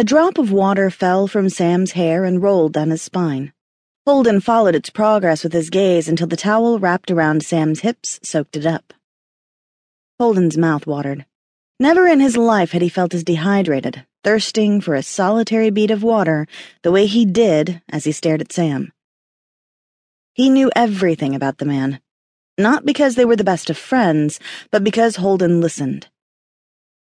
A drop of water fell from Sam's hair and rolled down his spine. Holden followed its progress with his gaze until the towel wrapped around Sam's hips soaked it up. Holden's mouth watered. Never in his life had he felt as dehydrated, thirsting for a solitary bead of water the way he did as he stared at Sam. He knew everything about the man, not because they were the best of friends, but because Holden listened.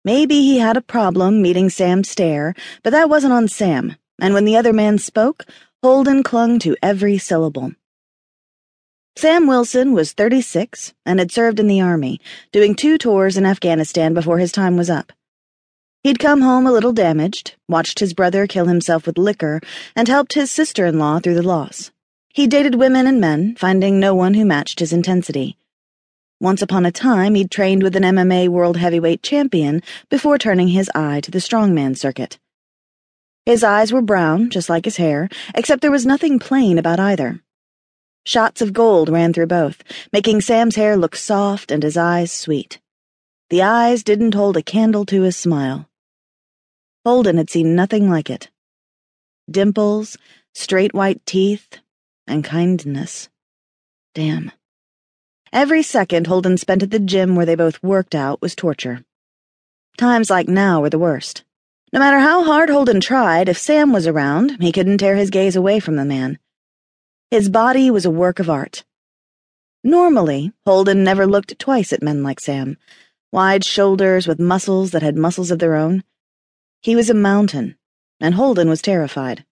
Maybe he had a problem meeting Sam's stare, but that wasn't on Sam, and when the other man spoke, Holden clung to every syllable. Sam Wilson was 36 and had served in the Army, doing two tours in Afghanistan before his time was up. He'd come home a little damaged, watched his brother kill himself with liquor, and helped his sister in law through the loss. He dated women and men, finding no one who matched his intensity. Once upon a time, he'd trained with an MMA world heavyweight champion before turning his eye to the strongman circuit. His eyes were brown, just like his hair, except there was nothing plain about either. Shots of gold ran through both, making Sam's hair look soft and his eyes sweet. The eyes didn't hold a candle to his smile. Holden had seen nothing like it. Dimples, straight white teeth, and kindness. Damn. Every second Holden spent at the gym where they both worked out was torture. Times like now were the worst. No matter how hard Holden tried, if Sam was around, he couldn't tear his gaze away from the man. His body was a work of art. Normally, Holden never looked twice at men like Sam, wide shoulders with muscles that had muscles of their own. He was a mountain, and Holden was terrified.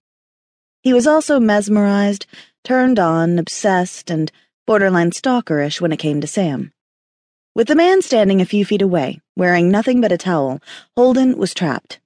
He was also mesmerized, turned on, obsessed, and borderline stalkerish when it came to Sam. With the man standing a few feet away, wearing nothing but a towel, Holden was trapped.